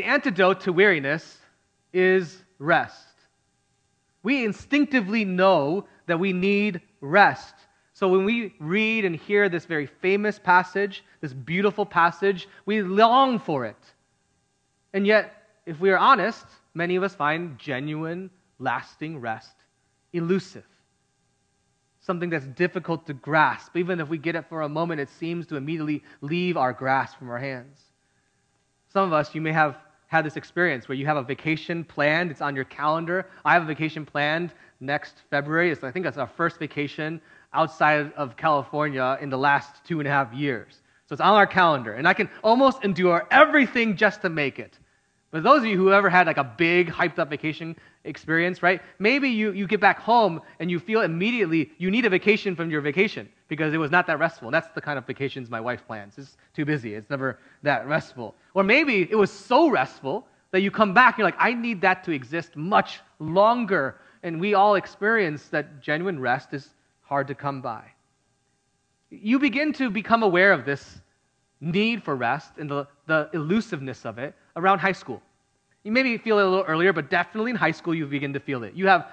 the antidote to weariness is rest. We instinctively know that we need rest. So when we read and hear this very famous passage, this beautiful passage, we long for it. And yet, if we are honest, many of us find genuine, lasting rest elusive. Something that's difficult to grasp. Even if we get it for a moment, it seems to immediately leave our grasp from our hands. Some of us, you may have had this experience where you have a vacation planned, it's on your calendar. I have a vacation planned next February. It's, I think it's our first vacation outside of California in the last two and a half years. So it's on our calendar, and I can almost endure everything just to make it. But those of you who ever had like a big hyped up vacation experience, right? Maybe you, you get back home and you feel immediately you need a vacation from your vacation because it was not that restful. And that's the kind of vacations my wife plans. It's too busy. It's never that restful. Or maybe it was so restful that you come back, you're like, I need that to exist much longer. And we all experience that genuine rest is hard to come by. You begin to become aware of this need for rest and the, the elusiveness of it around high school. You maybe feel it a little earlier, but definitely in high school you begin to feel it. You have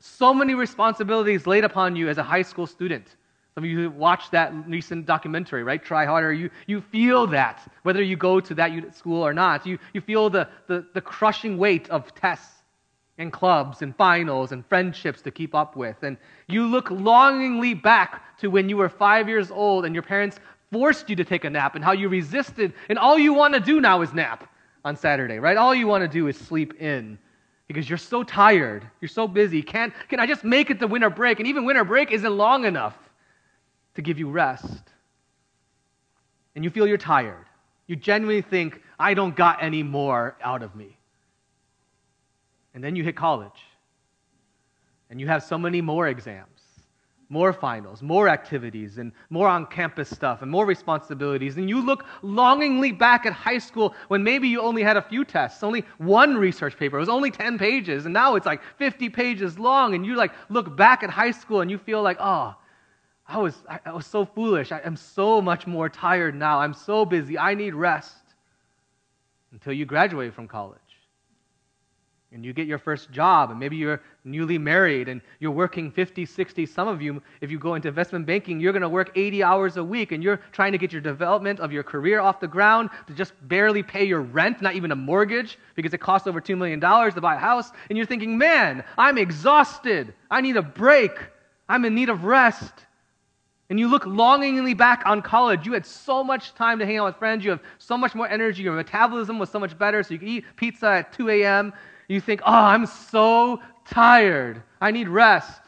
so many responsibilities laid upon you as a high school student. Some of you watched that recent documentary, right? Try harder. You, you feel that, whether you go to that school or not. You, you feel the, the, the crushing weight of tests and clubs and finals and friendships to keep up with. And you look longingly back to when you were five years old and your parents forced you to take a nap and how you resisted, and all you want to do now is nap on Saturday, right? All you want to do is sleep in because you're so tired, you're so busy. Can't, can I just make it to winter break? And even winter break isn't long enough to give you rest. And you feel you're tired. You genuinely think, I don't got any more out of me. And then you hit college, and you have so many more exams more finals, more activities, and more on campus stuff, and more responsibilities. And you look longingly back at high school when maybe you only had a few tests, only one research paper. It was only 10 pages, and now it's like 50 pages long. And you like look back at high school and you feel like, oh, I was, I, was so foolish. I am so much more tired now. I'm so busy. I need rest. Until you graduate from college and you get your first job, and maybe you're newly married and you're working 50, 60. Some of you, if you go into investment banking, you're going to work 80 hours a week and you're trying to get your development of your career off the ground to just barely pay your rent, not even a mortgage, because it costs over $2 million to buy a house. And you're thinking, man, I'm exhausted. I need a break. I'm in need of rest. And you look longingly back on college. You had so much time to hang out with friends. You have so much more energy. Your metabolism was so much better, so you could eat pizza at 2 a.m. You think, oh, I'm so tired. I need rest.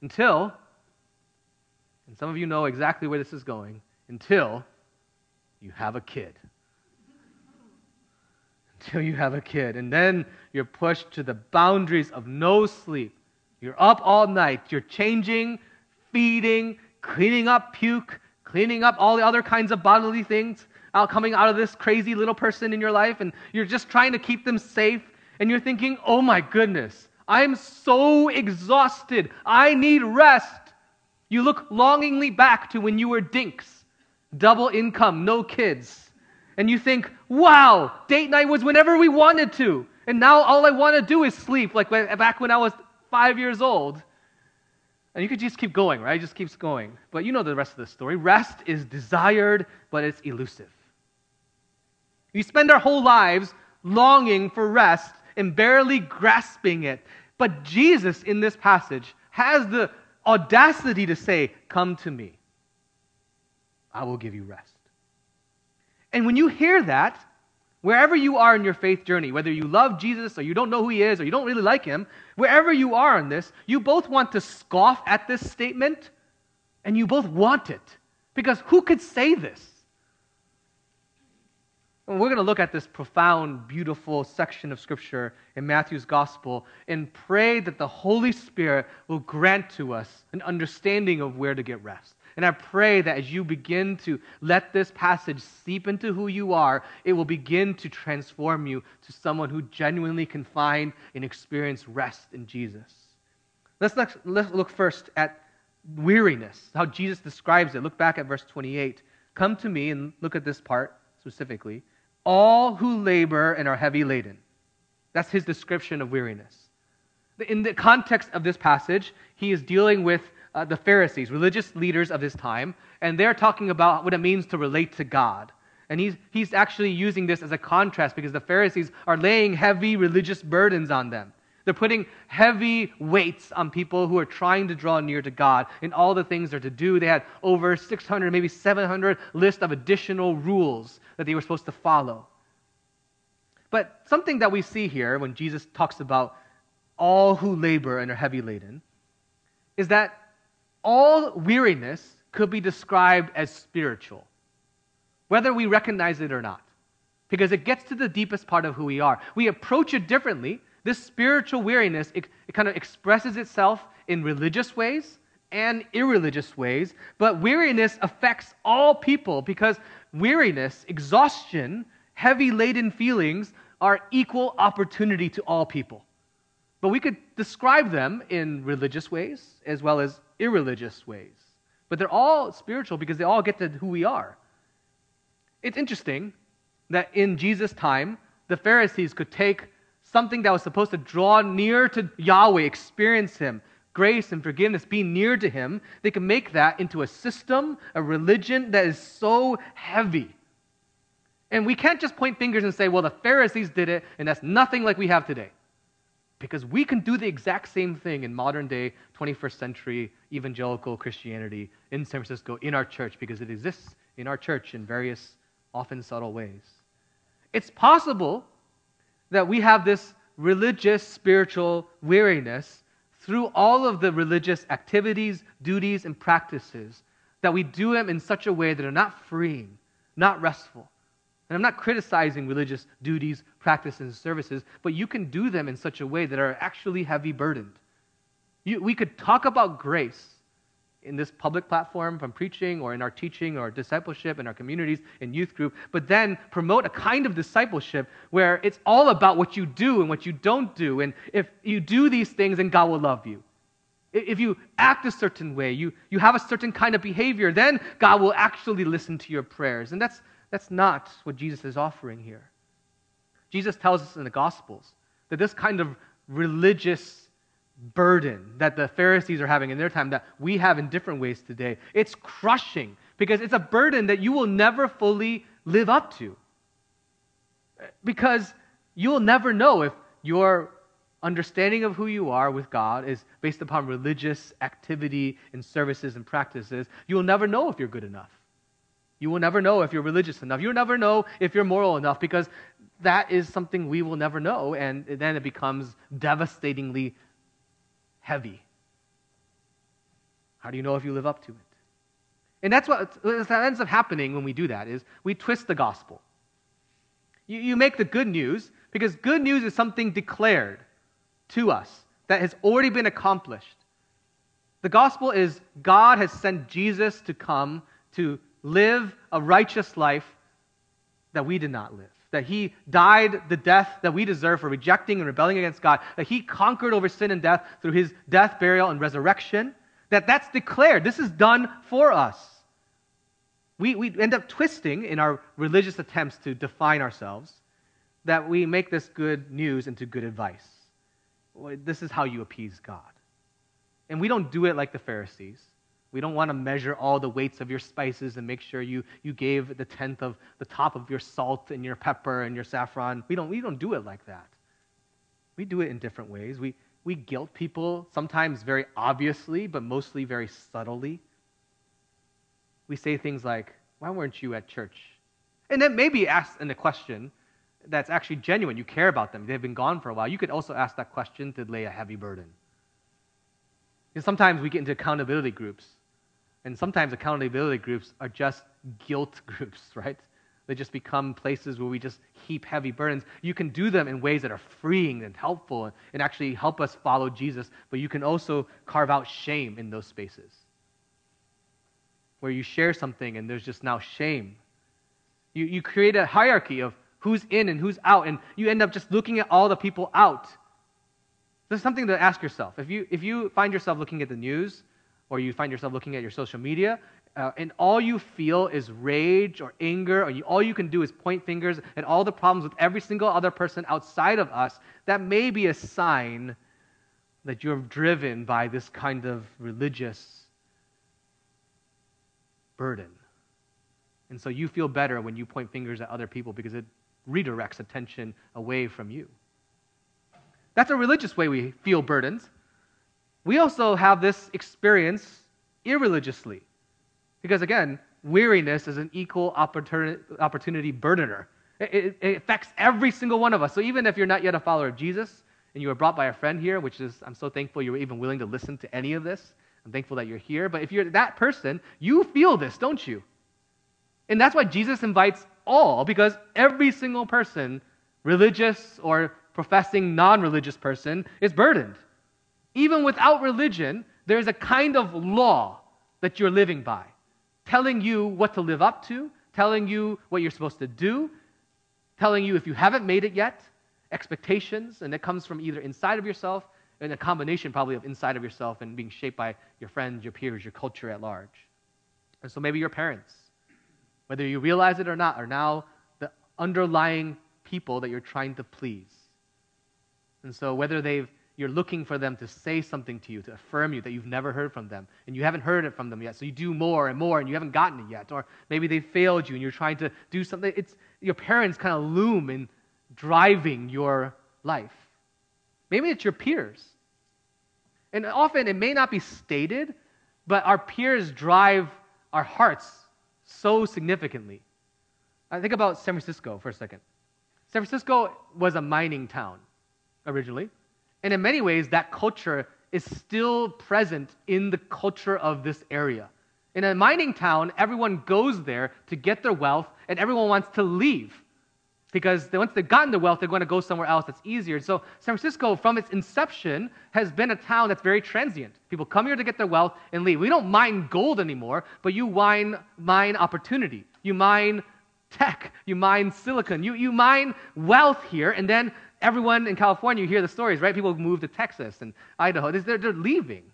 Until, and some of you know exactly where this is going, until you have a kid. Until you have a kid. And then you're pushed to the boundaries of no sleep. You're up all night. You're changing, feeding, cleaning up puke, cleaning up all the other kinds of bodily things out coming out of this crazy little person in your life, and you're just trying to keep them safe and you're thinking, oh my goodness, I'm so exhausted. I need rest. You look longingly back to when you were dinks, double income, no kids. And you think, wow, date night was whenever we wanted to. And now all I want to do is sleep, like back when I was five years old. And you could just keep going, right? It just keeps going. But you know the rest of the story. Rest is desired, but it's elusive. We spend our whole lives longing for rest, and barely grasping it. But Jesus in this passage has the audacity to say, Come to me. I will give you rest. And when you hear that, wherever you are in your faith journey, whether you love Jesus or you don't know who he is or you don't really like him, wherever you are in this, you both want to scoff at this statement and you both want it. Because who could say this? And we're going to look at this profound, beautiful section of Scripture in Matthew's Gospel and pray that the Holy Spirit will grant to us an understanding of where to get rest. And I pray that as you begin to let this passage seep into who you are, it will begin to transform you to someone who genuinely can find and experience rest in Jesus. Let's, let's look first at weariness, how Jesus describes it. Look back at verse 28. Come to me, and look at this part specifically all who labor and are heavy laden. That's his description of weariness. In the context of this passage, he is dealing with uh, the Pharisees, religious leaders of his time, and they're talking about what it means to relate to God. And he's, he's actually using this as a contrast because the Pharisees are laying heavy religious burdens on them. They're putting heavy weights on people who are trying to draw near to God in all the things they're to do. They had over 600, maybe 700 list of additional rules that they were supposed to follow. But something that we see here when Jesus talks about all who labor and are heavy laden is that all weariness could be described as spiritual, whether we recognize it or not, because it gets to the deepest part of who we are. We approach it differently this spiritual weariness, it, it kind of expresses itself in religious ways and irreligious ways, but weariness affects all people because weariness, exhaustion, heavy laden feelings are equal opportunity to all people. But we could describe them in religious ways as well as irreligious ways. But they're all spiritual because they all get to who we are. It's interesting that in Jesus' time, the Pharisees could take something that was supposed to draw near to Yahweh, experience Him, grace and forgiveness, be near to Him, they can make that into a system, a religion that is so heavy. And we can't just point fingers and say, well, the Pharisees did it, and that's nothing like we have today. Because we can do the exact same thing in modern day, 21st century evangelical Christianity in San Francisco, in our church, because it exists in our church in various, often subtle ways. It's possible that we have this religious, spiritual weariness through all of the religious activities, duties, and practices, that we do them in such a way that are not freeing, not restful. And I'm not criticizing religious duties, practices, services, but you can do them in such a way that are actually heavy burdened. You, we could talk about grace in this public platform from preaching or in our teaching or discipleship in our communities in youth group, but then promote a kind of discipleship where it's all about what you do and what you don't do. And if you do these things, then God will love you. If you act a certain way, you, you have a certain kind of behavior, then God will actually listen to your prayers. And that's, that's not what Jesus is offering here. Jesus tells us in the Gospels that this kind of religious burden that the Pharisees are having in their time that we have in different ways today. It's crushing because it's a burden that you will never fully live up to. Because you will never know if your understanding of who you are with God is based upon religious activity and services and practices. You will never know if you're good enough. You will never know if you're religious enough. You'll never know if you're moral enough because that is something we will never know. And then it becomes devastatingly heavy. How do you know if you live up to it? And that's what that ends up happening when we do that is we twist the gospel. You, you make the good news because good news is something declared to us that has already been accomplished. The gospel is God has sent Jesus to come to live a righteous life that we did not live that he died the death that we deserve for rejecting and rebelling against God, that he conquered over sin and death through his death, burial, and resurrection, that that's declared. This is done for us. We, we end up twisting in our religious attempts to define ourselves that we make this good news into good advice. This is how you appease God. And we don't do it like the Pharisees. We don't want to measure all the weights of your spices and make sure you, you gave the tenth of the top of your salt and your pepper and your saffron. We don't, we don't do it like that. We do it in different ways. We, we guilt people, sometimes very obviously, but mostly very subtly. We say things like, Why weren't you at church? And then maybe ask in a question that's actually genuine. You care about them, they've been gone for a while. You could also ask that question to lay a heavy burden. Because sometimes we get into accountability groups and sometimes accountability groups are just guilt groups, right? They just become places where we just heap heavy burdens. You can do them in ways that are freeing and helpful and actually help us follow Jesus, but you can also carve out shame in those spaces where you share something and there's just now shame. You, you create a hierarchy of who's in and who's out, and you end up just looking at all the people out. There's something to ask yourself. If you, if you find yourself looking at the news or you find yourself looking at your social media uh, and all you feel is rage or anger, or you, all you can do is point fingers at all the problems with every single other person outside of us, that may be a sign that you're driven by this kind of religious burden. And so you feel better when you point fingers at other people because it redirects attention away from you. That's a religious way we feel burdened. We also have this experience irreligiously. Because again, weariness is an equal opportunity, burdener. It, affects every single one of us. So even if you're not yet a follower of Jesus and you were brought by a friend here, which is, I'm so thankful you were even willing to listen to any of this. I'm thankful that you're here. But if you're that person, you feel this, don't you? And that's why Jesus invites all, because every single person, religious or professing non religious person, is burdened. Even without religion, there is a kind of law that you're living by telling you what to live up to, telling you what you're supposed to do, telling you if you haven't made it yet, expectations, and it comes from either inside of yourself and a combination probably of inside of yourself and being shaped by your friends, your peers, your culture at large. And so maybe your parents, whether you realize it or not, are now the underlying people that you're trying to please. And so whether they've you're looking for them to say something to you, to affirm you that you've never heard from them, and you haven't heard it from them yet. So you do more and more, and you haven't gotten it yet. Or maybe they failed you, and you're trying to do something. It's your parents kind of loom in driving your life. Maybe it's your peers. And often it may not be stated, but our peers drive our hearts so significantly. I think about San Francisco for a second. San Francisco was a mining town originally. And in many ways, that culture is still present in the culture of this area. In a mining town, everyone goes there to get their wealth, and everyone wants to leave because they, once they've gotten the wealth, they're going to go somewhere else that's easier. So San Francisco, from its inception, has been a town that's very transient. People come here to get their wealth and leave. We don't mine gold anymore, but you mine, mine opportunity. You mine tech. You mine silicon. You, you mine wealth here, and then everyone in California, you hear the stories, right? People move to Texas and Idaho. They're, they're leaving.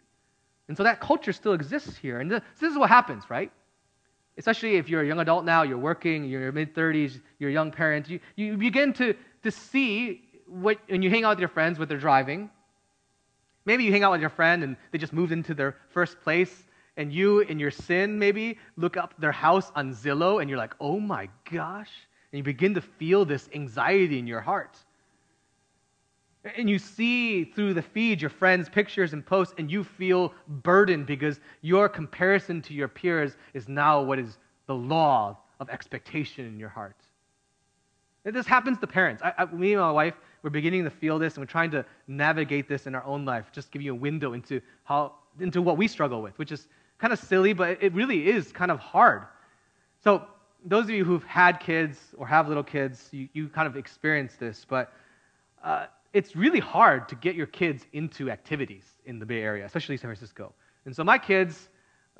And so that culture still exists here. And this, is what happens, right? Especially if you're a young adult now, you're working, you're in your mid 30s, you're a young parent, you, you begin to, to see what, and you hang out with your friends, what they're driving. Maybe you hang out with your friend and they just moved into their first place, and you, in your sin, maybe look up their house on Zillow and you're like, oh my gosh. And you begin to feel this anxiety in your heart. And you see through the feed your friends' pictures and posts, and you feel burdened because your comparison to your peers is now what is the law of expectation in your heart. And this happens to parents. I, I, me and my wife, we're beginning to feel this, and we're trying to navigate this in our own life. Just give you a window into how into what we struggle with, which is kind of silly, but it really is kind of hard. So, those of you who've had kids or have little kids, you, you kind of experience this, but uh, it's really hard to get your kids into activities in the Bay Area, especially San Francisco. And so my kids,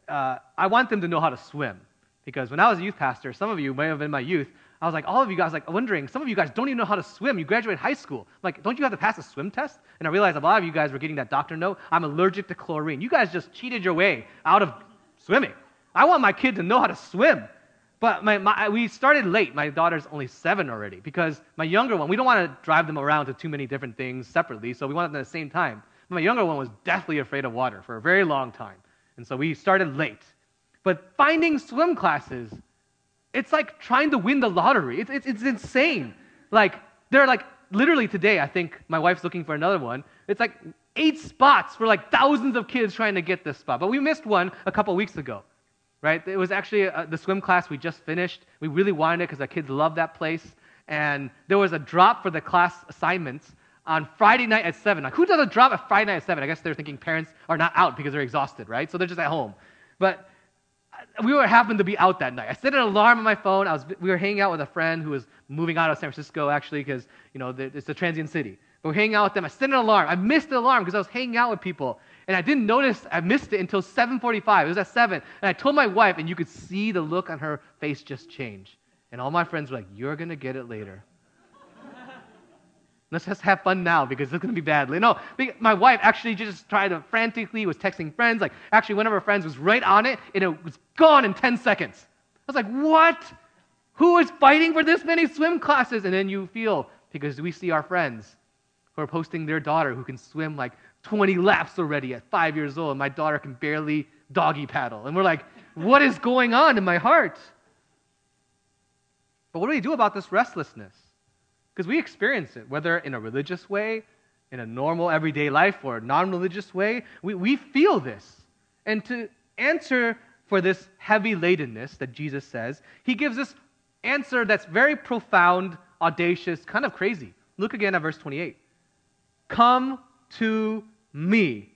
uh, I want them to know how to swim. Because when I was a youth pastor, some of you may have been my youth, I was like, all of you guys, like, wondering, some of you guys don't even know how to swim. You graduated high school. I'm like, don't you have to pass a swim test? And I realized a lot of you guys were getting that doctor note. I'm allergic to chlorine. You guys just cheated your way out of swimming. I want my kid to know how to swim. But my, my, we started late. My daughter's only seven already because my younger one, we don't want to drive them around to too many different things separately, so we want them at the same time. My younger one was deathly afraid of water for a very long time. And so we started late. But finding swim classes, it's like trying to win the lottery. It's, it's, it's insane. Like, there are like, literally today, I think my wife's looking for another one. It's like eight spots for like thousands of kids trying to get this spot. But we missed one a couple weeks ago right? It was actually a, uh, the swim class we just finished. We really wanted it because our kids love that place. And there was a drop for the class assignments on Friday night at 7. Like, who does a drop at Friday night at 7? I guess they're thinking parents are not out because they're exhausted, right? So they're just at home. But we were happened to be out that night. I set an alarm on my phone. I was, we were hanging out with a friend who was moving out of San Francisco, actually, because, you know, it's a transient city. But we're hanging out with them. I set an alarm. I missed the alarm because I was hanging out with people and I didn't notice I missed it until 7:45. It was at 7, and I told my wife, and you could see the look on her face just change. And all my friends were like, "You're gonna get it later." Let's just have fun now because it's going to be bad. No, my wife actually just tried to frantically was texting friends. Like, actually, one of her friends was right on it and it was gone in 10 seconds. I was like, what? Who is fighting for this many swim classes? And then you feel, because we see our friends who are posting their daughter who can swim like 20 laps already at five years old, and my daughter can barely doggy paddle. And we're like, what is going on in my heart? But what do we do about this restlessness? Because we experience it, whether in a religious way, in a normal everyday life, or a non religious way. We, we feel this. And to answer for this heavy ladenness that Jesus says, he gives this answer that's very profound, audacious, kind of crazy. Look again at verse 28. Come to me,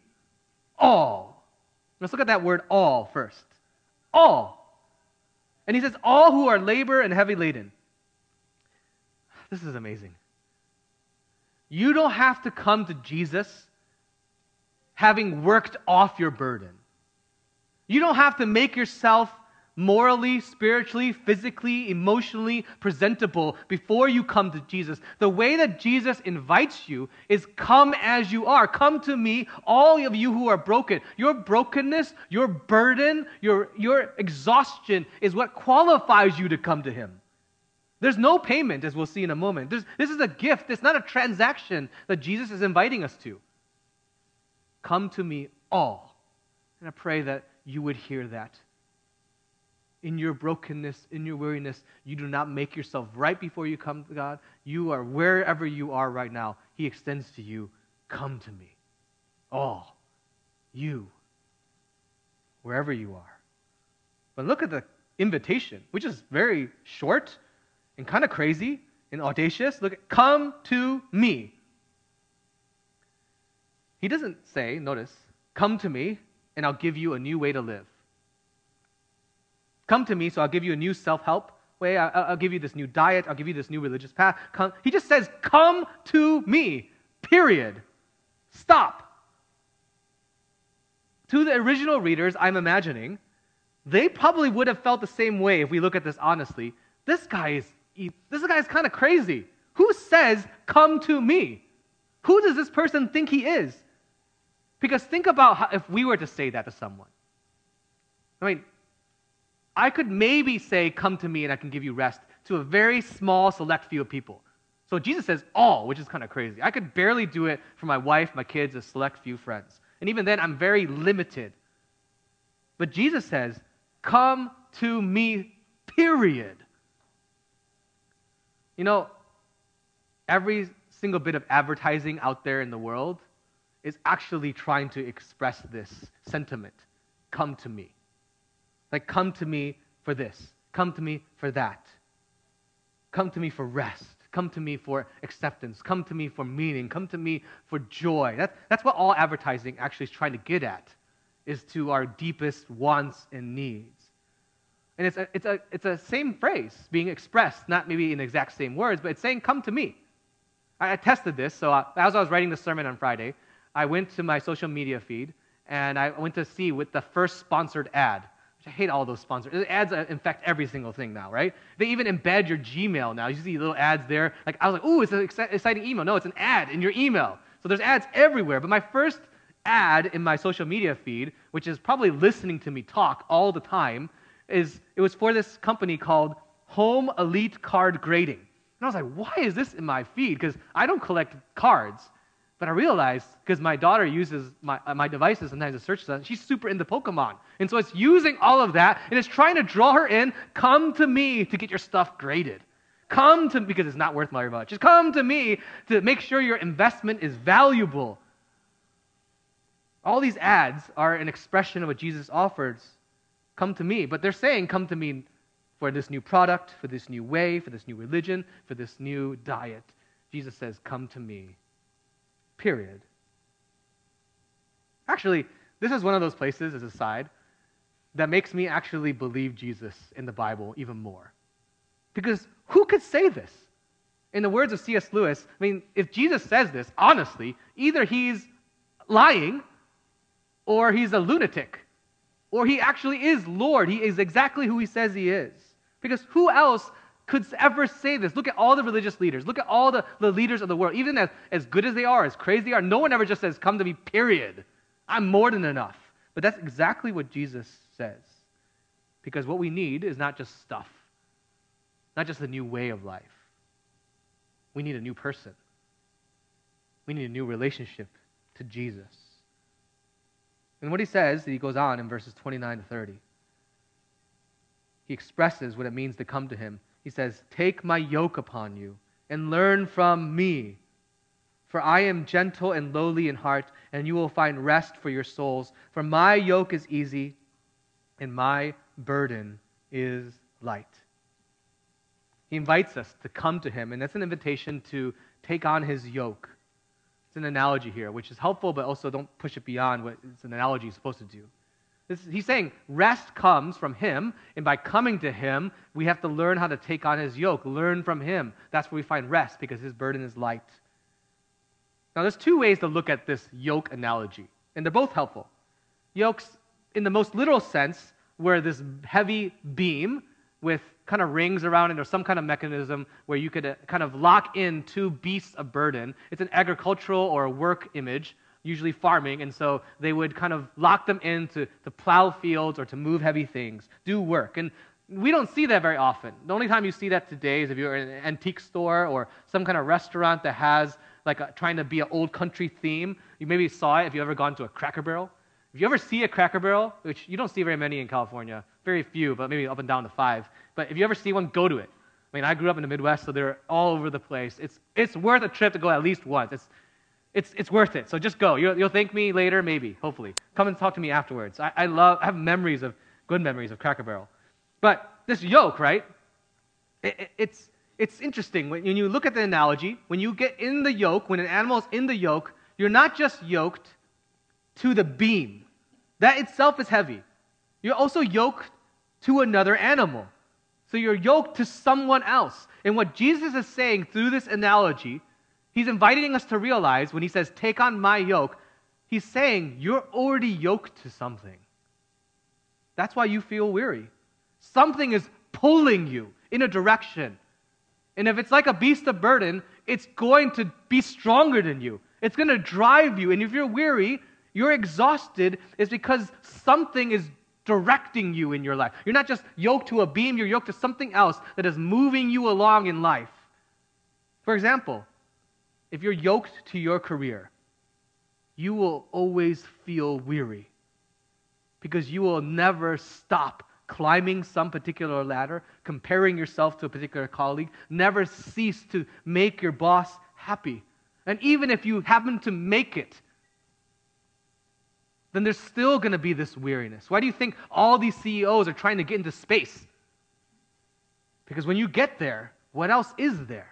all. Let's look at that word all first. All. And he says, All who are labor and heavy laden. This is amazing. You don't have to come to Jesus having worked off your burden. You don't have to make yourself morally, spiritually, physically, emotionally presentable before you come to Jesus. The way that Jesus invites you is come as you are. Come to me, all of you who are broken. Your brokenness, your burden, your, your exhaustion is what qualifies you to come to Him. There's no payment, as we'll see in a moment. There's, this is a gift, it's not a transaction that Jesus is inviting us to. Come to me all. And I pray that you would hear that. In your brokenness, in your weariness, you do not make yourself right before you come to God. You are wherever you are right now. He extends to you, Come to me. All. You. Wherever you are. But look at the invitation, which is very short and kind of crazy and audacious. Look, come to me. He doesn't say, notice, come to me and I'll give you a new way to live. Come to me, so I'll give you a new self help way. I'll, I'll, give you this new diet. I'll give you this new religious path. Come. He just says, Come to me, period. Stop. To the original readers, I'm imagining, they probably would have felt the same way if we look at this honestly. This guy is this guy is kind of crazy. Who says, Come to me? Who does this person think he is? Because think about how, if we were to say that to someone. I mean, I could maybe say, Come to me and I can give you rest to a very small, select few of people. So Jesus says all, which is kind of crazy. I could barely do it for my wife, my kids, a select few friends. And even then, I'm very limited. But Jesus says, Come to me, period. You know, every single bit of advertising out there in the world is actually trying to express this sentiment come to me. Like, come to me for this, come to me for that, come to me for rest. Come to me for acceptance. Come to me for meaning. Come to me for joy. That, that's what all advertising actually is trying to get at, is to our deepest wants and needs. And it's a, it's, a, it's a same phrase being expressed, not maybe in the exact same words, but it's saying, Come to me. I, I tested this. So I, as I was writing the sermon on Friday, I went to my social media feed and I went to see with the first sponsored ad. Which I hate all those sponsored ads. Uh, infect every single thing now, right? They even embed your Gmail now. You see little ads there. Like I was like, "Ooh, it's an exciting email." No, it's an ad in your email. So there's ads everywhere. But my first ad in my social media feed, which is probably listening to me talk all the time, is it was for this company called Home Elite Card Grading. And I was like, why is this in my feed? Because I don't collect cards. But I realized because my daughter uses my, uh, my devices sometimes to search stuff, she's super into Pokemon. And so it's using all of that and it's trying to draw her in. Come to me to get your stuff graded. Come to because it's not worth very much. Just come to me to make sure your investment is valuable. All these ads are an expression of what Jesus offers Come to me. But they're saying, Come to me for this new product, for this new way, for this new religion, for this new diet. Jesus says, Come to me. Period. Actually, this is one of those places, as a side, that makes me actually believe Jesus in the Bible even more. Because who could say this? In the words of C.S. Lewis, I mean, if Jesus says this, honestly, either he's lying or he's a lunatic or he actually is Lord. He is exactly who he says he is. Because who else could ever say this. Look at all the religious leaders. Look at all the, the leaders of the world. Even as, as good as they are, as crazy they are, no one ever just says, Come to me, period. I'm more than enough. But that's exactly what Jesus says. Because what we need is not just stuff, not just a new way of life. We need a new person. We need a new relationship to Jesus. And what he says, he goes on in verses 29 to 30. He expresses what it means to come to him. He says, Take my yoke upon you and learn from me. For I am gentle and lowly in heart, and you will find rest for your souls. For my yoke is easy, and my burden is light. He invites us to come to him, and that's an invitation to take on his yoke. It's an analogy here, which is helpful, but also don't push it beyond what it's an analogy is supposed to do. This, he's saying rest comes from him, and by coming to him, we have to learn how to take on his yoke, learn from him. That's where we find rest because his burden is light. Now, there's two ways to look at this yoke analogy, and they're both helpful. Yokes, in the most literal sense, where this heavy beam with kind of rings around it or some kind of mechanism where you could uh, kind of lock in two beasts of burden. It's an agricultural or a work image, usually farming, and so they would kind of lock them in to, to plow fields or to move heavy things, do work. And we don't see that very often. The only time you see that today is if you're in an antique store or some kind of restaurant that has like a, trying to be an old country theme. You maybe saw it if you ever gone to a Cracker Barrel. If you ever see a Cracker Barrel, which you don't see very many in California, very few, but maybe up and down to five. But if you ever see one, go to it. I mean, I grew up in the Midwest, so they're all over the place. It's, it's worth a trip to go at least once. It's, it's, it's worth it. So just go. You'll, you'll thank me later, maybe, hopefully. Come and talk to me afterwards. I, I love, I have memories of, good memories of Cracker Barrel. But this yoke, right? It, it, it's, it's interesting. When you look at the analogy, when you get in the yoke, when an animal is in the yoke, you're not just yoked to the beam. That itself is heavy. You're also yoked to another animal. So you're yoked to someone else. And what Jesus is saying through this analogy, he's inviting us to realize when he says, Take on my yoke, he's saying, You're already yoked to something. That's why you feel weary. Something is pulling you in a direction. And if it's like a beast of burden, it's going to be stronger than you. It's going to drive you. And if you're weary, you're exhausted, is because something is directing you in your life. You're not just yoked to a beam, you're yoked to something else that is moving you along in life. For example, if you're yoked to your career, you will always feel weary because you will never stop climbing some particular ladder, comparing yourself to a particular colleague. Never cease to make your boss happy. And even if you happen to make it, then there's still going to be this weariness. Why do you think all these CEOs are trying to get into space? Because when you get there, what else is there?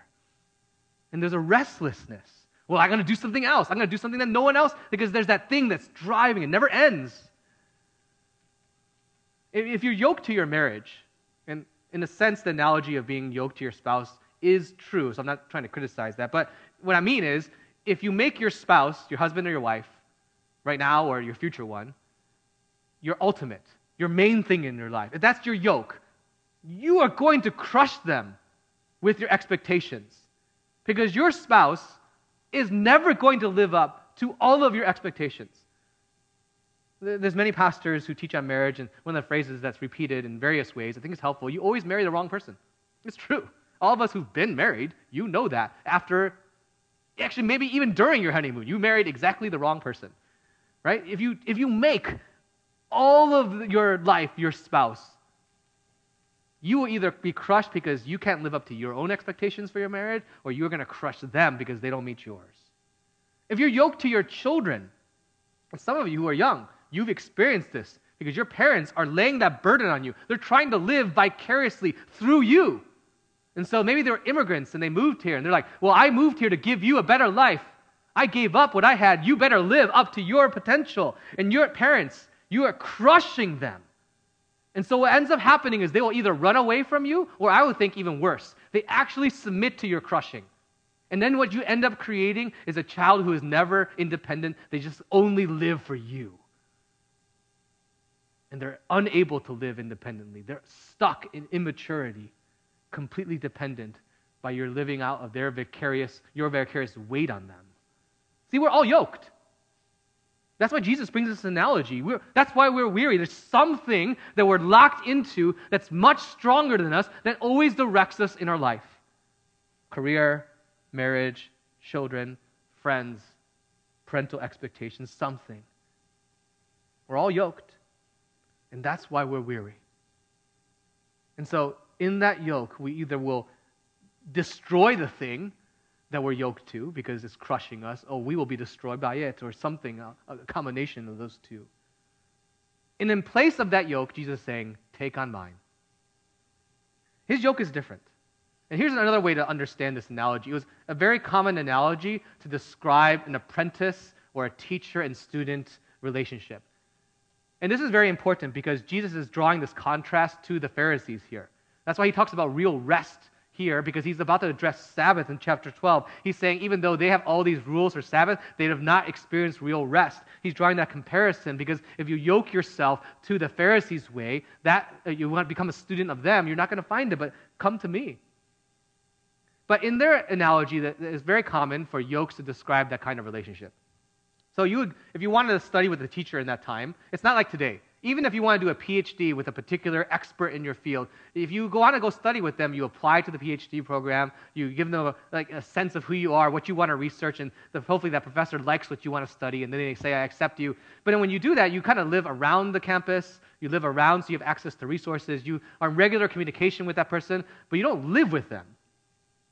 And there's a restlessness. Well, I'm going to do something else. I'm going to do something that no one else, because there's that thing that's driving. It never ends. If you're yoked to your marriage, and in a sense, the analogy of being yoked to your spouse is true, so I'm not trying to criticize that. But what I mean is, if you make your spouse, your husband or your wife, right now or your future one, your ultimate, your main thing in your life, if that's your yoke, you are going to crush them with your expectations. Because your spouse is never going to live up to all of your expectations. There's many pastors who teach on marriage, and one of the phrases that's repeated in various ways, I think it's helpful. You always marry the wrong person. It's true. All of us who've been married, you know that. After, actually, maybe even during your honeymoon, you married exactly the wrong person. Right? If you if you make all of your life your spouse, you will either be crushed because you can't live up to your own expectations for your marriage, or you're going to crush them because they don't meet yours. If you're yoked to your children, some of you who are young, You've experienced this because your parents are laying that burden on you. They're trying to live vicariously through you. And so maybe they were immigrants and they moved here and they're like, well, I moved here to give you a better life. I gave up what I had. You better live up to your potential. And your parents, you are crushing them. And so what ends up happening is they will either run away from you, or I would think even worse, they actually submit to your crushing. And then what you end up creating is a child who is never independent. They just only live for you and they're unable to live independently. They're stuck in immaturity completely dependent by your living out of their vicarious, your vicarious weight on them. See, we're all yoked. That's why Jesus brings this analogy. We're, that's why we're weary. There's something that we're locked into that's much stronger than us that always directs us in our life career, marriage, children, friends, parental expectations, something. We're all yoked. And that's why we're weary. And so, in that yoke, we either will destroy the thing that we're yoked to because it's crushing us, or we will be destroyed by it, or something, a combination of those two. And in place of that yoke, Jesus is saying, Take on mine. His yoke is different. And here's another way to understand this analogy. It was a very common analogy to describe an apprentice or a teacher and student relationship. And this is very important because Jesus is drawing this contrast to the Pharisees here. That's why he talks about real rest here because he's about to address Sabbath in chapter 12. He's saying even though they have all these rules for Sabbath, they have not experienced real rest. He's drawing that comparison because if you yoke yourself to the Pharisees' way, that uh, you want to become a student of them, you're not going to find it, but come to me. But in their analogy, that is very common for yokes to describe that kind of relationship. So you would, if you wanted to study with a teacher in that time, it's not like today. Even if you want to do a PhD with a particular expert in your field, if you go on to go study with them, you apply to the PhD program, you give them a, like a sense of who you are, what you want to research, and the, hopefully that professor likes what you want to study, and then they say, I accept you. But then when you do that, you kind of live around the campus, you live around, so you have access to resources, you are in regular communication with that person, but you don't live with them.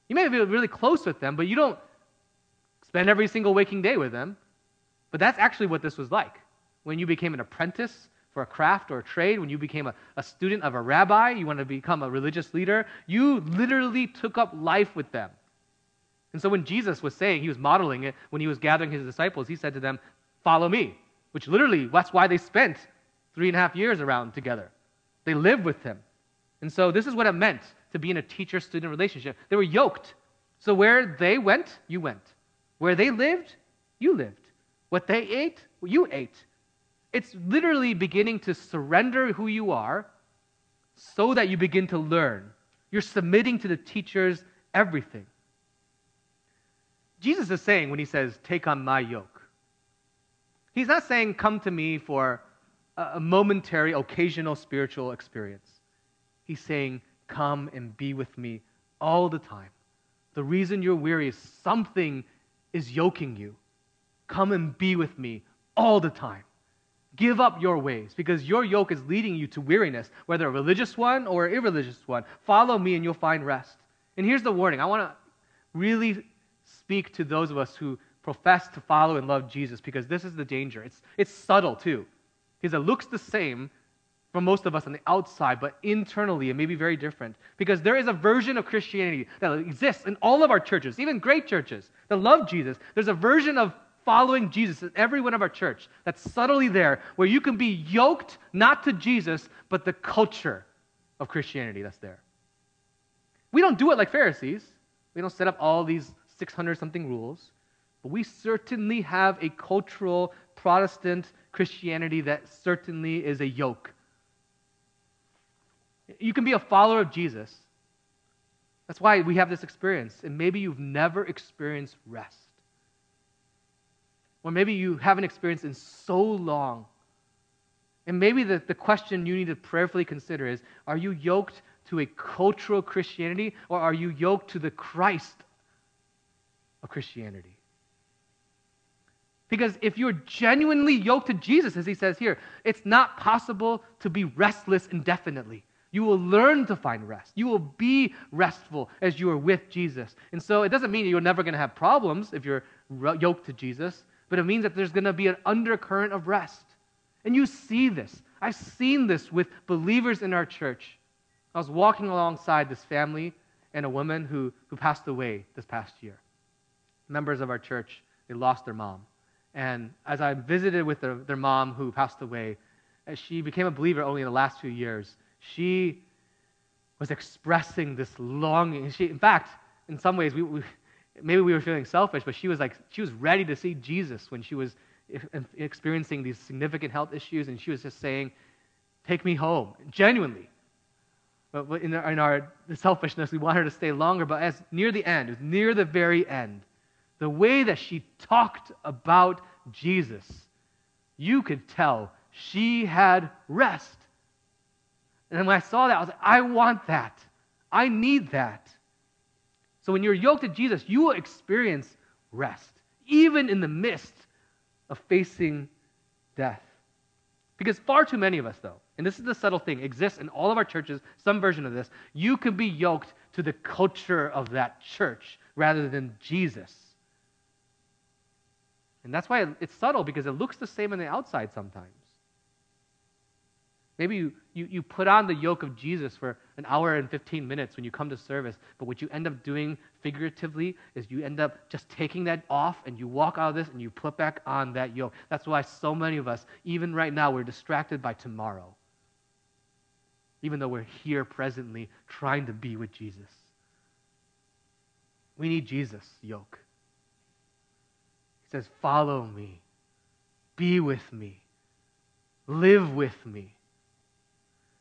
You may be really close with them, but you don't spend every single waking day with them. But that's actually what this was like. When you became an apprentice for a craft or a trade, when you became a, a student of a rabbi, you want to become a religious leader, you literally took up life with them. And so when Jesus was saying, he was modeling it when he was gathering his disciples, he said to them, Follow me, which literally, that's why they spent three and a half years around together. They lived with him. And so this is what it meant to be in a teacher student relationship. They were yoked. So where they went, you went. Where they lived, you lived. What they ate, you ate. It's literally beginning to surrender who you are so that you begin to learn. You're submitting to the teachers everything. Jesus is saying when he says, Take on my yoke, he's not saying, Come to me for a momentary, occasional spiritual experience. He's saying, Come and be with me all the time. The reason you're weary is something is yoking you. Come and be with me all the time. Give up your ways because your yoke is leading you to weariness, whether a religious one or an irreligious one. Follow me and you'll find rest. And here's the warning I want to really speak to those of us who profess to follow and love Jesus because this is the danger. It's, it's subtle too, because it looks the same for most of us on the outside, but internally it may be very different. Because there is a version of Christianity that exists in all of our churches, even great churches that love Jesus. There's a version of following Jesus in every one of our church that's subtly there, where you can be yoked not to Jesus, but the culture of Christianity that's there. We don't do it like Pharisees. We don't set up all these 600 something rules, but we certainly have a cultural Protestant Christianity that certainly is a yoke. You can be a follower of Jesus. That's why we have this experience. And maybe you've never experienced rest or maybe you haven't experienced in so long. And maybe the, the question you need to prayerfully consider is are you yoked to a cultural Christianity or are you yoked to the Christ of Christianity? Because if you're genuinely yoked to Jesus, as he says here, it's not possible to be restless indefinitely. You will learn to find rest. You will be restful as you are with Jesus. And so it doesn't mean you're never going to have problems if you're yoked to Jesus but it means that there's going to be an undercurrent of rest. And you see this. I've seen this with believers in our church. I was walking alongside this family and a woman who, who passed away this past year. Members of our church, they lost their mom. And as I visited with their, their mom who passed away, as she became a believer only in the last few years, she was expressing this longing. She, in fact, in some ways, we, we maybe we were feeling selfish, but she was like, she was ready to see Jesus when she was experiencing these significant health issues, and she was just saying, Take me home, genuinely. But in our, in our selfishness, we want her to stay longer. But as near the end, near the very end, the way that she talked about Jesus, you could tell she had rest. And when I saw that, I was like, I want that. I need that. So when you're yoked to Jesus, you will experience rest, even in the midst of facing death. Because far too many of us, though, and this is the subtle thing, exists in all of our churches, some version of this, you can be yoked to the culture of that church rather than Jesus. And that's why it's subtle because it looks the same on the outside sometimes. Maybe you, you, you put on the yoke of Jesus for an hour and 15 minutes when you come to service, but what you end up doing figuratively is you end up just taking that off and you walk out of this and you put back on that yoke. That's why so many of us, even right now, we're distracted by tomorrow, even though we're here presently trying to be with Jesus. We need Jesus' yoke. He says, Follow me, be with me, live with me.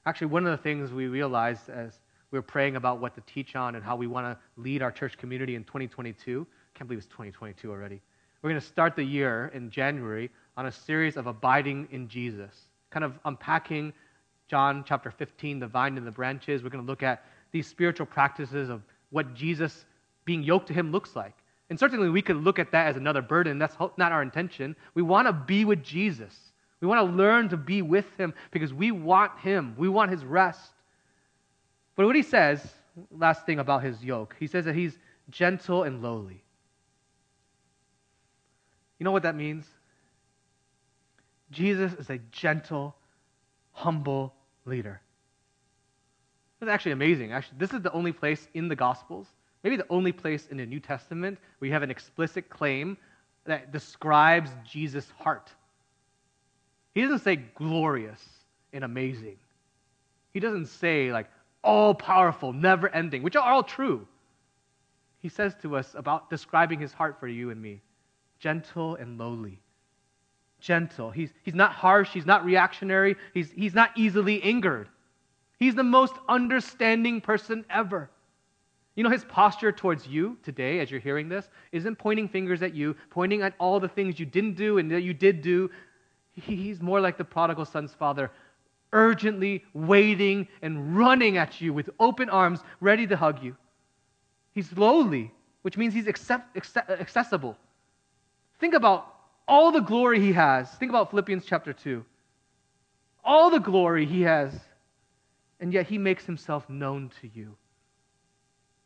Actually, one of the things we realized as we were praying about what to teach on and how we want to lead our church community in 2022, I can't believe it's 2022 already. We're going to start the year in January on a series of abiding in Jesus, kind of unpacking John chapter 15, the vine and the branches. We're going to look at these spiritual practices of what Jesus being yoked to him looks like. And certainly we could look at that as another burden. That's not our intention. We want to be with Jesus. We want to learn to be with him because we want him. We want his rest. But what he says, last thing about his yoke, he says that he's gentle and lowly. You know what that means? Jesus is a gentle, humble leader. That's actually amazing. Actually, this is the only place in the Gospels, maybe the only place in the New Testament where you have an explicit claim that describes Jesus' heart. He doesn't say glorious and amazing. He doesn't say like all powerful, never ending, which are all true. He says to us about describing his heart for you and me gentle and lowly. Gentle. He's, he's not harsh, he's not reactionary, he's, he's not easily angered. He's the most understanding person ever. You know, his posture towards you today, as you're hearing this, isn't pointing fingers at you, pointing at all the things you didn't do and that you did do, He's more like the prodigal son's father, urgently waiting and running at you with open arms, ready to hug you. He's lowly, which means he's accept, accept, accessible. Think about all the glory he has. Think about Philippians chapter 2. All the glory he has, and yet he makes himself known to you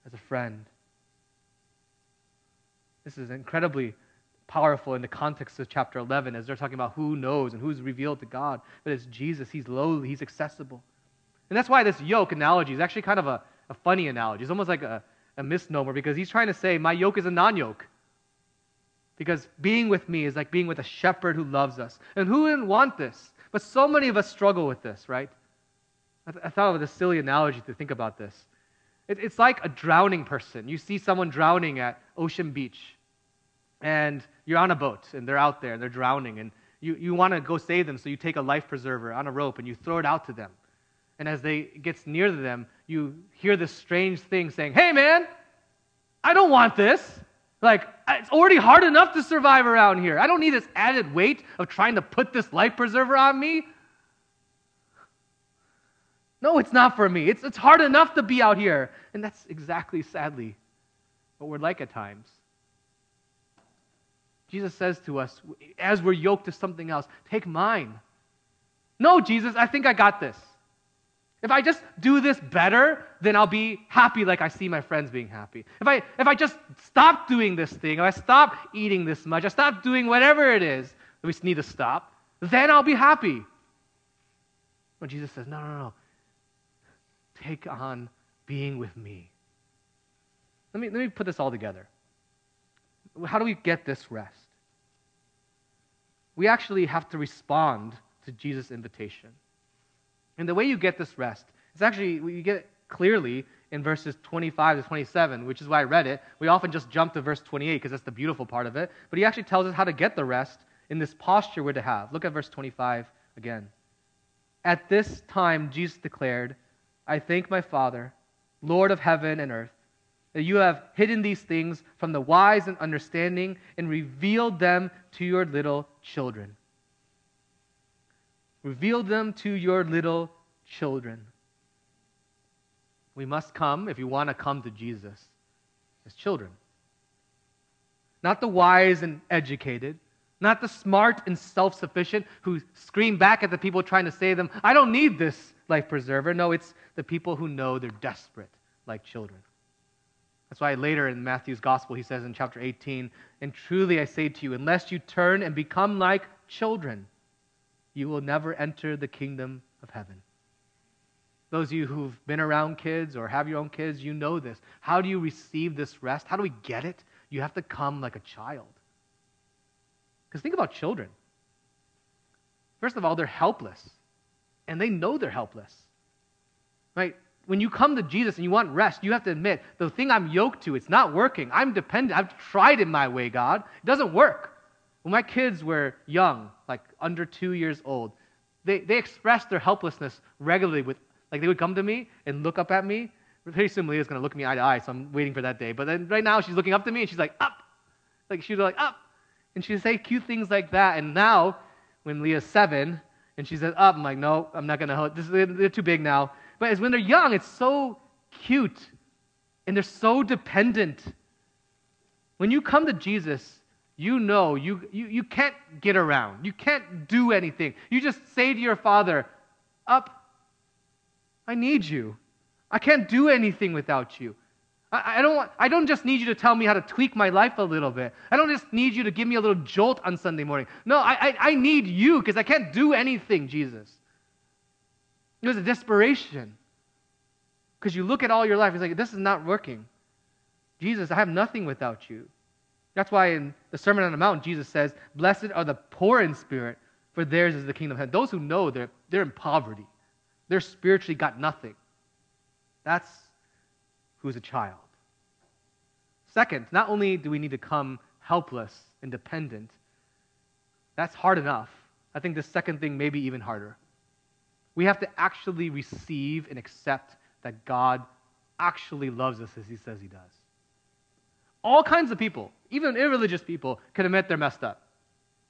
as a friend. This is incredibly powerful in the context of chapter 11 as they're talking about who knows and who's revealed to God. But it's Jesus. He's lowly, he's accessible. And that's why this yoke analogy is actually kind of a, a funny analogy. It's almost like a, a misnomer because he's trying to say, my yoke is a non yoke. Because being with me is like being with a shepherd who loves us. And who wouldn't want this? But so many of us struggle with this, right? I, th- I thought of a silly analogy to think about this. It, it's like a drowning person. You see someone drowning at Ocean Beach, and you're on a boat and they're out there and they're drowning and you, you want to go save them so you take a life preserver on a rope and you throw it out to them. And as they gets near to them you hear this strange thing saying hey man i don't want this. Like it's already hard enough to survive around here. I don't need this added weight of trying to put this life preserver on me. No it's not for me. It's, it's hard enough to be out here. And that's exactly sadly what we're like at times Jesus says to us, as we're yoked to something else, take mine. No, Jesus, I think I got this. If I just do this better, then I'll be happy like I see my friends being happy. If I, if I just stop doing this thing, if I stop eating this much, I stop doing whatever it is that we need to stop, then I'll be happy. But Jesus says, no, no, no. Take on being with me. Let me, let me put this all together. How do we get this rest? We actually have to respond to Jesus' invitation. And the way you get this rest is actually, you get it clearly in verses 25 to 27, which is why I read it. We often just jump to verse 28 because that's the beautiful part of it. But he actually tells us how to get the rest in this posture we're to have. Look at verse 25 again. At this time, Jesus declared, I thank my Father, Lord of heaven and earth, that you have hidden these things from the wise and understanding and revealed them to your little children. Revealed them to your little children. We must come, if you want to come to Jesus, as children. Not the wise and educated, not the smart and self sufficient who scream back at the people trying to save them, I don't need this life preserver. No, it's the people who know they're desperate, like children. That's why later in Matthew's gospel, he says in chapter 18, And truly I say to you, unless you turn and become like children, you will never enter the kingdom of heaven. Those of you who've been around kids or have your own kids, you know this. How do you receive this rest? How do we get it? You have to come like a child. Because think about children. First of all, they're helpless, and they know they're helpless. Right? When you come to Jesus and you want rest, you have to admit the thing I'm yoked to, it's not working. I'm dependent. I've tried it my way, God. It doesn't work. When my kids were young, like under two years old, they, they expressed their helplessness regularly with like they would come to me and look up at me. Pretty soon Leah's going to look me eye to eye, so I'm waiting for that day. But then right now she's looking up to me and she's like, up. Like she's like, up. And she'd say cute things like that. And now, when Leah's seven and she says, up, I'm like, no, I'm not going to hold this. They're too big now. But as when they're young, it's so cute and they're so dependent. When you come to Jesus, you know you, you, you can't get around. You can't do anything. You just say to your father, up, I need you. I can't do anything without you. I, I, don't want, I don't just need you to tell me how to tweak my life a little bit. I don't just need you to give me a little jolt on Sunday morning. No, I, I, I need you because I can't do anything, Jesus. It was a desperation. Because you look at all your life, it's like, this is not working. Jesus, I have nothing without you. That's why in the Sermon on the Mount, Jesus says, Blessed are the poor in spirit, for theirs is the kingdom of heaven. Those who know they're, they're in poverty. They're spiritually got nothing. That's who's a child. Second, not only do we need to come helpless and dependent, that's hard enough. I think the second thing may be even harder. We have to actually receive and accept that God actually loves us as he says he does. All kinds of people, even irreligious people, can admit they're messed up.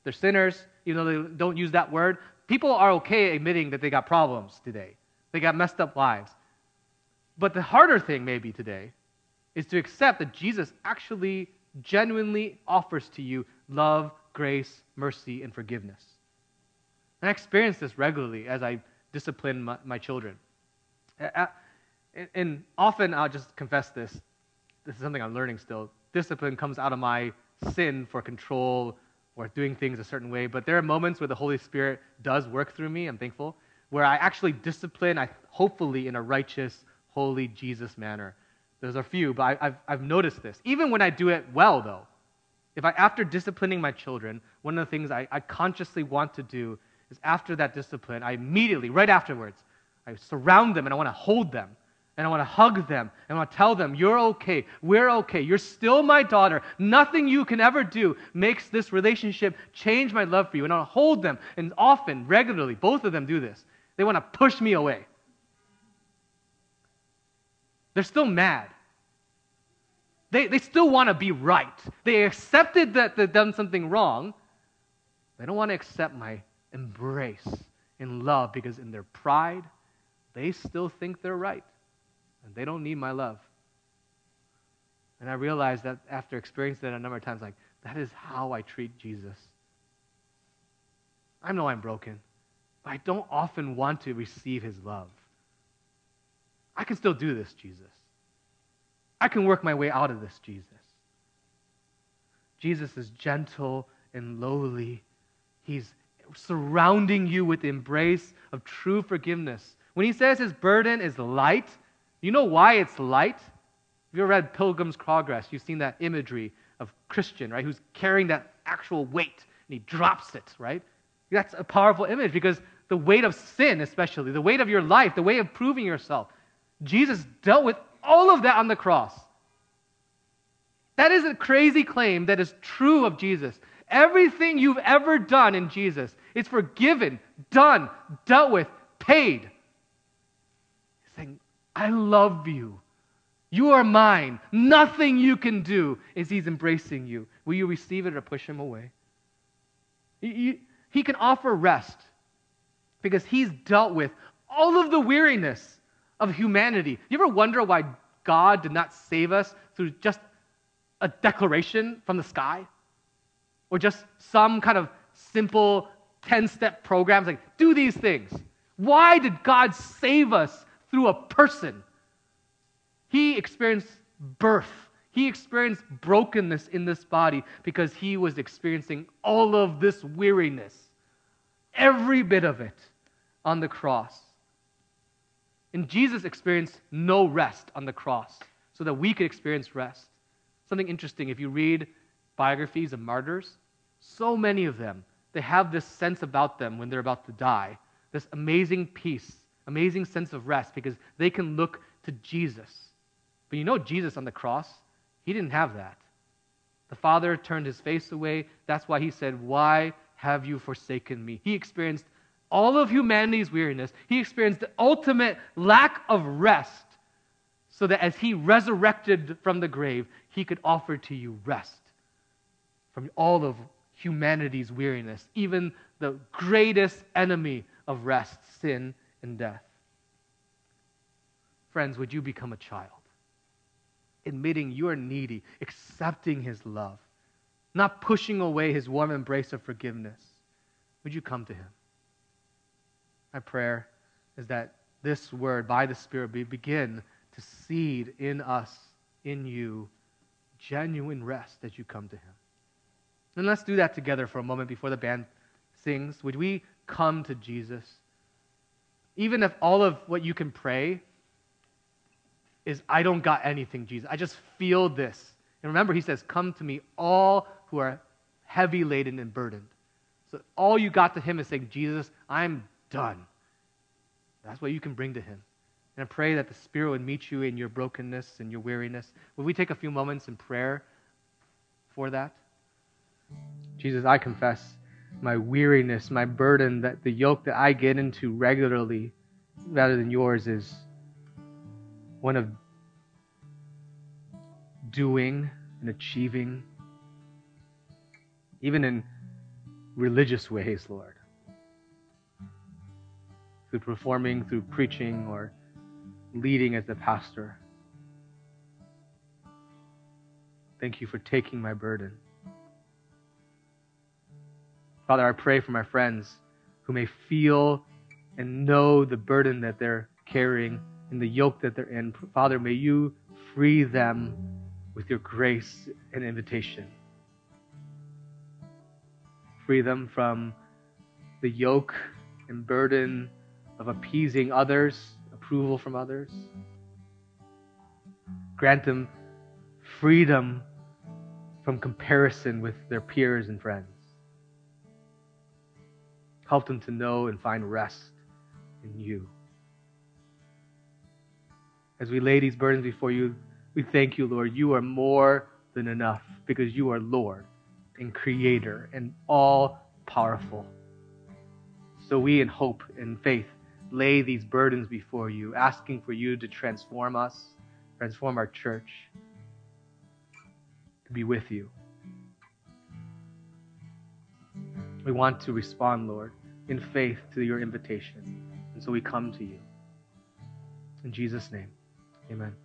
They're sinners, even though they don't use that word. People are okay admitting that they got problems today. They got messed up lives. But the harder thing, maybe today, is to accept that Jesus actually genuinely offers to you love, grace, mercy, and forgiveness. And I experience this regularly as I discipline my, my children. And often I'll just confess this. This is something I'm learning still. Discipline comes out of my sin for control or doing things a certain way. But there are moments where the Holy Spirit does work through me, I'm thankful, where I actually discipline, I, hopefully in a righteous, holy Jesus manner. There's a few, but I, have I've noticed this. Even when I do it well, though, if I, after disciplining my children, one of the things I, I consciously want to do is after that discipline, I immediately, right afterwards, I surround them and I want to hold them and I want to hug them and I want to tell them, You're okay. We're okay. You're still my daughter. Nothing you can ever do makes this relationship change my love for you. And I want to hold them. And often, regularly, both of them do this. They want to push me away. They're still mad. They, they still want to be right. They accepted that they've done something wrong. They don't want to accept my embrace in love because, in their pride, they still think they're right. And they don't need my love. And I realized that after experiencing that a number of times, like, that is how I treat Jesus. I know I'm broken, but I don't often want to receive his love. I can still do this, Jesus. I can work my way out of this, Jesus. Jesus is gentle and lowly. He's surrounding you with the embrace of true forgiveness. When he says his burden is light, you know why it's light? If you ever read Pilgrim's Progress, you've seen that imagery of Christian, right, who's carrying that actual weight and he drops it, right? That's a powerful image because the weight of sin, especially, the weight of your life, the way of proving yourself, Jesus dealt with all of that on the cross. That is a crazy claim that is true of Jesus. Everything you've ever done in Jesus is forgiven, done, dealt with, paid. He's saying, I love you. You are mine. Nothing you can do is He's embracing you. Will you receive it or push Him away? He, can offer rest because He's dealt with all of the weariness of humanity. You ever wonder why God did not save us through just a declaration from the sky? Or just some kind of simple 10 step programs like, do these things. Why did God save us through a person? He experienced birth. He experienced brokenness in this body because he was experiencing all of this weariness, every bit of it on the cross. And Jesus experienced no rest on the cross so that we could experience rest. Something interesting, if you read biographies of martyrs, so many of them, they have this sense about them when they're about to die, this amazing peace, amazing sense of rest because they can look to Jesus. But you know, Jesus on the cross, he didn't have that. The Father turned his face away. That's why he said, Why have you forsaken me? He experienced all of humanity's weariness. He experienced the ultimate lack of rest so that as he resurrected from the grave, he could offer to you rest from all of humanity's weariness, even the greatest enemy of rest, sin and death. Friends, would you become a child? Admitting you are needy, accepting his love, not pushing away his warm embrace of forgiveness. Would you come to him? My prayer is that this word, by the Spirit, be begin to seed in us, in you, genuine rest as you come to him. And let's do that together for a moment before the band sings. Would we come to Jesus? Even if all of what you can pray is, I don't got anything, Jesus. I just feel this. And remember, he says, Come to me, all who are heavy laden and burdened. So all you got to him is saying, Jesus, I'm done. That's what you can bring to him. And I pray that the Spirit would meet you in your brokenness and your weariness. Would we take a few moments in prayer for that? Jesus, I confess my weariness, my burden, that the yoke that I get into regularly rather than yours is one of doing and achieving, even in religious ways, Lord. Through performing, through preaching, or leading as a pastor. Thank you for taking my burden. Father, I pray for my friends who may feel and know the burden that they're carrying and the yoke that they're in. Father, may you free them with your grace and invitation. Free them from the yoke and burden of appeasing others, approval from others. Grant them freedom from comparison with their peers and friends. Help them to know and find rest in you. As we lay these burdens before you, we thank you, Lord. You are more than enough because you are Lord and Creator and all powerful. So we, in hope and faith, lay these burdens before you, asking for you to transform us, transform our church, to be with you. We want to respond, Lord in faith to your invitation. And so we come to you. In Jesus' name, amen.